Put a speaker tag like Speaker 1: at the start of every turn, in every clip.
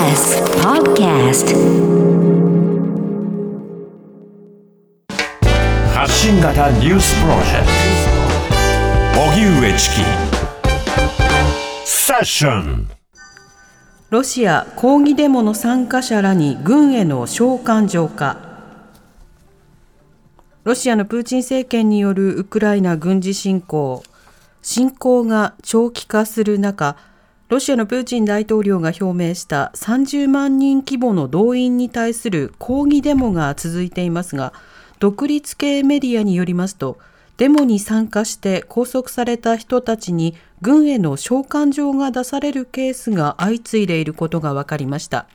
Speaker 1: TBS Podcast.
Speaker 2: 発信型ニュースプロジェクト。荻上チキ。セッション。
Speaker 3: ロシア抗議デモの参加者らに軍への召喚状か。ロシアのプーチン政権によるウクライナ軍事侵攻。侵攻が長期化する中ロシアのプーチン大統領が表明した30万人規模の動員に対する抗議デモが続いていますが独立系メディアによりますとデモに参加して拘束された人たちに軍への召喚状が出されるケースが相次いでいることが分かりました。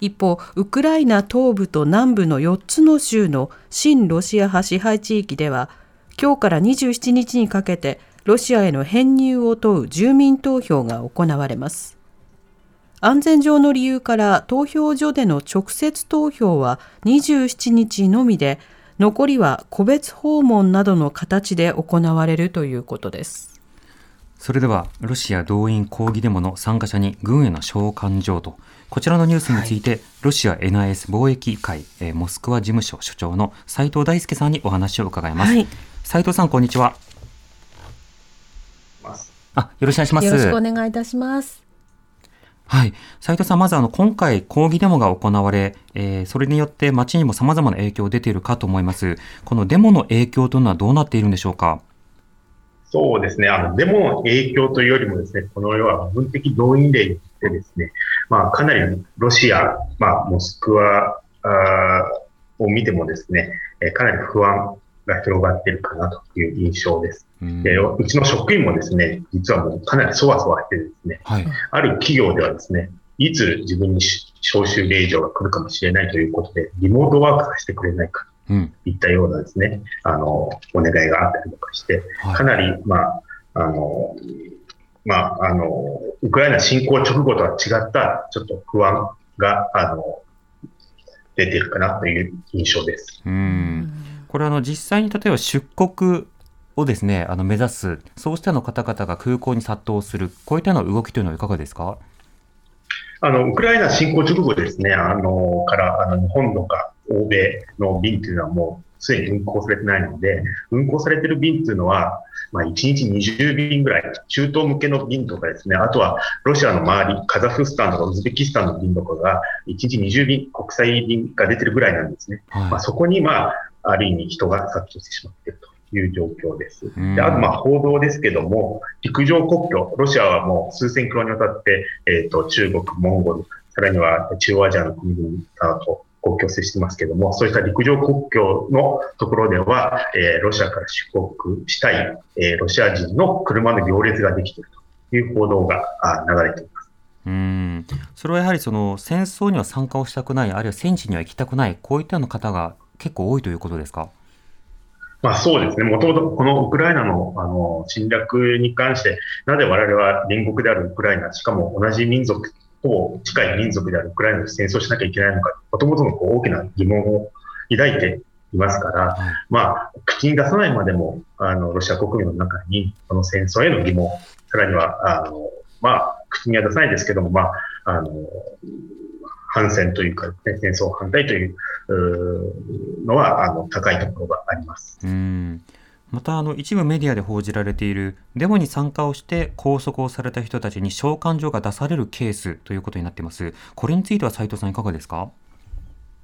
Speaker 3: 一方ウクライナ東部と南部の4つの州の親ロシア派支配地域では今日から27日にかけてロシアへの編入を問う住民投票が行われます。安全上の理由から投票所での直接投票は27日のみで、残りは個別訪問などの形で行われるということです。
Speaker 4: それでは、ロシア動員抗議デモの参加者に軍への召喚状と、こちらのニュースについて、はい、ロシア NIS 貿易会、えー、モスクワ事務所所長の斉藤大輔さんにお話を伺います。はい、斉藤さん、こんにちは。あ、よろしくお願いします。
Speaker 5: よろしくお願いいたします。
Speaker 4: はい。斉藤さん、まずあの、今回抗議デモが行われ、えー、それによって街にも様々な影響出ているかと思います。このデモの影響というのはどうなっているんでしょうか？
Speaker 6: そうですね。あの、デモの影響というよりもですね、この世は部分的動員令によってですね、まあ、かなりロシア、まあ、モスクワあを見てもですね、えかなり不安が広がっているかなという印象です。でうちの職員もですね、実はもうかなりそわそわしてですね、はい、ある企業ではですね、いつ自分に招集令状が来るかもしれないということで、リモートワークさせてくれないかといったようなですね、うん、あの、お願いがあったりとかして、かなり、まあ、あの、まあ、あの、ウクライナ侵攻直後とは違った、ちょっと不安が、あの、出てるかなという印象です。
Speaker 4: うんこれあの実際に例えば出国をですね、あの目指す、そうしたの方々が空港に殺到する、こういったような動きというのはいかがですか？
Speaker 6: あのウクライナ侵攻直後ですね、あのからあの日本とか欧米の便というのはもうすでに運航されてないので、運航されてる便というのは、まあ、1日20便ぐらい、中東向けの便とかですね、あとはロシアの周り、カザフスタンとかウズベキスタンの便とかが、1日20便、国際便が出てるぐらいなんですね。はい、まあ、そこに、まあ、ある意味人が殺到してしまっていると。いう状況です。であと、まあ、報道ですけども、陸上国境、ロシアはもう数千キロにわたって、えっ、ー、と、中国、モンゴル、さらには中央アジアの国々と国境を接してますけども、そういった陸上国境のところでは、えー、ロシアから出国したい、えー、ロシア人の車の行列ができているという報道が流れています。
Speaker 4: うんそれはやはりその戦争には参加をしたくない、あるいは戦地には行きたくない、こういったような方が結構多いということですか？
Speaker 6: まあそうですね。もともとこのウクライナのあの侵略に関して、なぜ我々は隣国であるウクライナ、しかも同じ民族と近い民族であるウクライナと戦争しなきゃいけないのか、もともとのこう大きな疑問を抱いていますから、まあ、口に出さないまでも、あの、ロシア国民の中に、この戦争への疑問、さらには、あの、まあ、口には出さないですけども、まあ、あの、反戦というか、ね、戦争反対というのはあの高いところがあります。
Speaker 4: うんまたあの一部メディアで報じられているデモに参加をして拘束をされた人たちに召喚状が出されるケースということになっています。これについては斉藤さんいかがですか？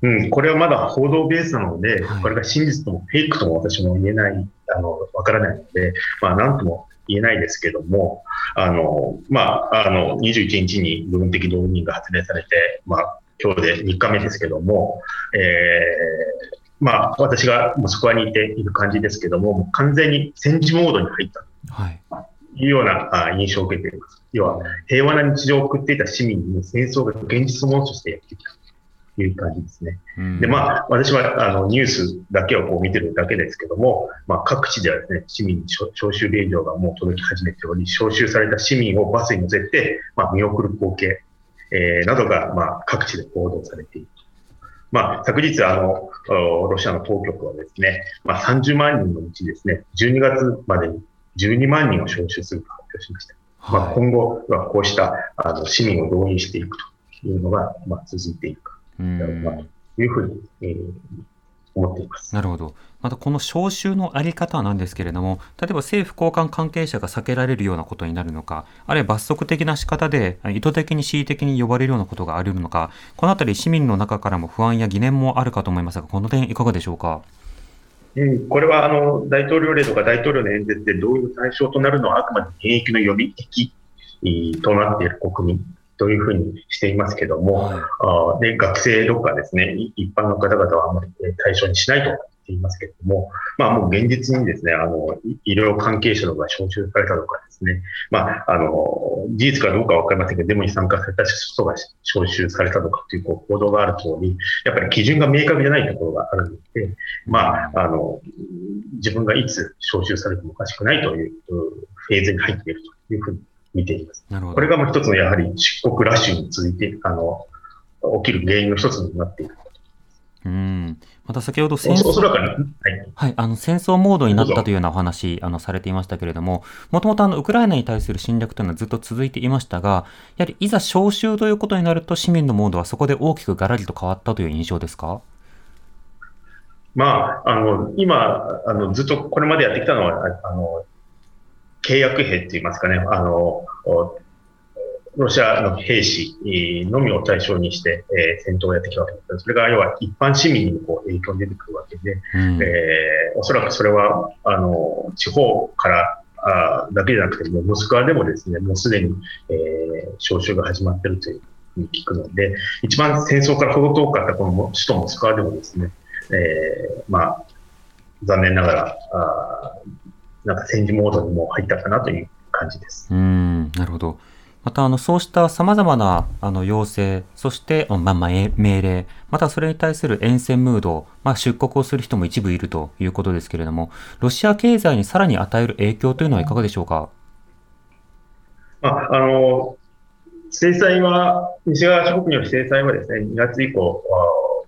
Speaker 6: うん、これはまだ報道ベースなので、はい、これが真実ともフェイクとも私も言えない、あの、わからないので、まあ、なんとも言えないですけども、あの、まあ、あの、21日に部分的動員が発令されて、まあ、今日で3日目ですけども、えー、まあ、私がモスクワにいている感じですけども、完全に戦時モードに入ったというような印象を受けています。要は、平和な日常を送っていた市民に戦争が現実のものとしてやってきた。という感じですね。で、まあ、私は、あの、ニュースだけをこう見てるだけですけども、まあ、各地ではですね、市民に招集令状がもう届き始めており、招集された市民をバスに乗せて、まあ、見送る光景、えー、などが、まあ、各地で報道されている。まあ、昨日、あの、ロシアの当局はですね、まあ、30万人のうちですね、12月までに12万人を招集すると発表しました。はい、まあ、今後はこうしたあの市民を動員していくというのが、まあ、続いていく
Speaker 4: うん
Speaker 6: だろうなというふうに、えー思っています。
Speaker 4: なるほど。またこの招集のあり方なんですけれども、例えば政府高官関係者が避けられるようなことになるのか、あるいは罰則的な仕方で意図的に恣意的に呼ばれるようなことがあるのか、このあたり市民の中からも不安や疑念もあるかと思いますが、この点いかがでしょうか？
Speaker 6: うん、これはあの大統領令とか大統領の演説でどういう対象となるのはあくまで現役の予備役えーとなっている国民というふうにしていますけども、
Speaker 4: はい。
Speaker 6: あーで学生とかですね、い一般の方々はあまりえー対象にしないと言っていますけれども、まあもう現実にですね、あの、い医療関係者のが招集されたとかですね、まあ、あの、事実かどうかはわかりませんけど、デモに参加された人が招集されたとかというこう報道がある通り、やっぱり基準が明確じゃないところがあるので、まあ、あの、自分がいつ招集されてもおかしくないといううフェーズに入っているというふうに見ています。
Speaker 4: なるほど。
Speaker 6: これがもう一つのやはり出国ラッシュに続いて、あの、起きる原因の一つになっている。
Speaker 4: うん。また先ほど戦争
Speaker 6: はい。
Speaker 4: はい、あの戦争モードになったというようなお話あのされていましたけれども、もともとあのウクライナに対する侵略というのはずっと続いていましたが、やはりいざ招集ということになると、市民のモードはそこで大きくガラリと変わったという印象ですか？
Speaker 6: まあ、あの、今、あの、ずっとこれまでやってきたのは、ああの、契約兵って言いますかね、あの、おロシアの兵士えーのみを対象にして、えー戦闘をやってきたわけです。それが要は一般市民にもこう影響が出てくるわけで、
Speaker 4: うん
Speaker 6: えーおそらくそれは、あの、地方からあだけじゃなくて、もうモスクワでもですね、もうすでに、えー招集が始まっているというふうに聞くので、一番戦争から程遠かったこの首都モスクワでもですね、えーまあ、残念ながら、あーなんか戦時モードにもう入ったかなという感じです。
Speaker 4: うん、なるほど。また、あの、そうした様々な、あの、要請、そして、まあ、まあ、え命令、またそれに対する沿線ムード、まあ、出国をする人も一部いるということですけれども、ロシア経済にさらに与える影響というのはいかがでしょうか？
Speaker 6: まあ、あの、制裁は、西側諸国による制裁はですね、2月以降、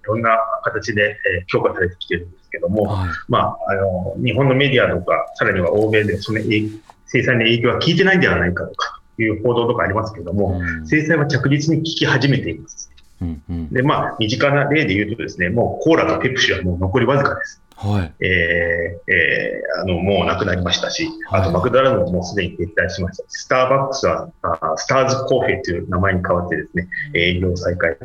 Speaker 6: ろんな形で、えー強化されてきてるんですけども、
Speaker 4: はい。
Speaker 6: まあ、あの、日本のメディアとか、さらには欧米でその影制裁の影響は効いてないんではないかとかいう報道とかありますけども、
Speaker 4: うん
Speaker 6: 制裁は着実に効き始めています。
Speaker 4: うんうん。
Speaker 6: で、まあ、身近な例で言うとですね、もうコーラとペプシはもう残りわずかです。
Speaker 4: はい。
Speaker 6: えーえーあの、もうなくなりましたし、
Speaker 4: はい
Speaker 6: あとマクドナルドももうすでに撤退しましたし、スターバックスは、あスターズコーヒーという名前に変わってですね、営業再開、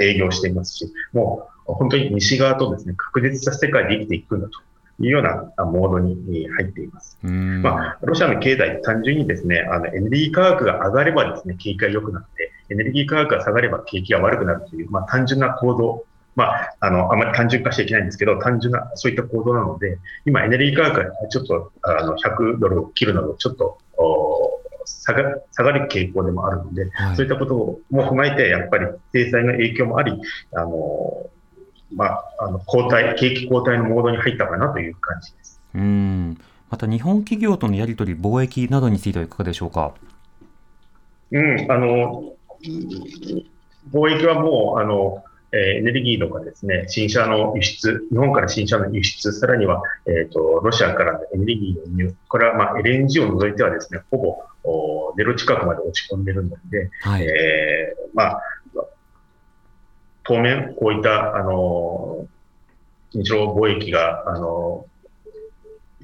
Speaker 6: え営業していますし、もう本当に西側とですね、確実な世界で生きていくんだというようなあモードにえー入っています。
Speaker 4: うん。
Speaker 6: まあ、ロシアの経済、単純にですね、あのエネルギー価格が上がればですね、景気が良くなって、エネルギー価格が下がれば景気が悪くなるという、まあ、単純な構造、まあ、あの、あまり単純化しちゃいけないんですけど、単純な、そういった構造なので、今、エネルギー価格がちょっと、あの、100ドルを切るなど、ちょっと、お下が下がる傾向でもあるので、
Speaker 4: はい
Speaker 6: そういったことも踏まえて、やっぱり制裁の影響もあり、あの、まあ、あの、後退、景気後退のモードに入ったかなという感じです。
Speaker 4: うん。また、日本企業とのやり取り、貿易などについてはいかがでしょうか？
Speaker 6: うん、あの、貿易はもう、あの、えーエネルギーとかですね、新車の輸出、日本から新車の輸出、さらには、えっ、と、ロシアからのエネルギーの輸入、これはまあ LNG を除いてはですね、ほぼおゼロ近くまで落ち込んでるので、
Speaker 4: はい。
Speaker 6: えーまあ、当面、こういった、あの、日露貿易が、あの、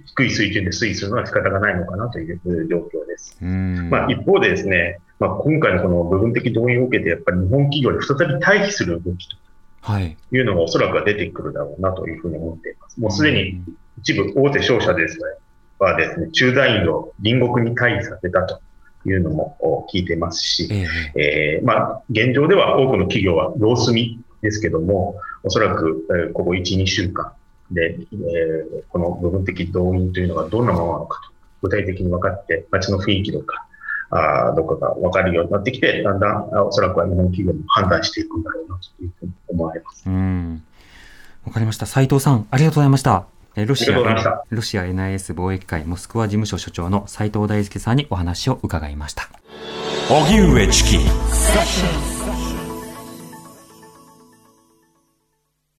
Speaker 6: 低い水準で推移するのは仕方がないのかなという状況です。
Speaker 4: うん。
Speaker 6: まあ、一方でですね、まあ、今回のこの部分的動員を受けて、やっぱり日本企業で再び退避する動きと
Speaker 4: はい。
Speaker 6: いうのがおそらくは出てくるだろうなというふうに思っています。もうすでに一部大手商社ですね、はですね、駐在員を隣国に退避させたというのもお聞いていますし、
Speaker 4: ええ
Speaker 6: えーまあ、現状では多くの企業は様子見ですけども、おそらく、えーここ1、2週間で、えーこの部分的動員というのがどんなものなのかと、具体的に分かって、街の雰囲気とか、あーどこかが分かるようになってきて、だんだんあおそらくは日本企業も判断していくんだろうなというふうに思われます。
Speaker 4: うん。わかりました。斉藤さん、ありがとうございました。えーロシア、ロシア NIS 貿易会モスクワ事務所所長の斉藤大輔さんにお話を伺いました。
Speaker 2: 荻上チキ.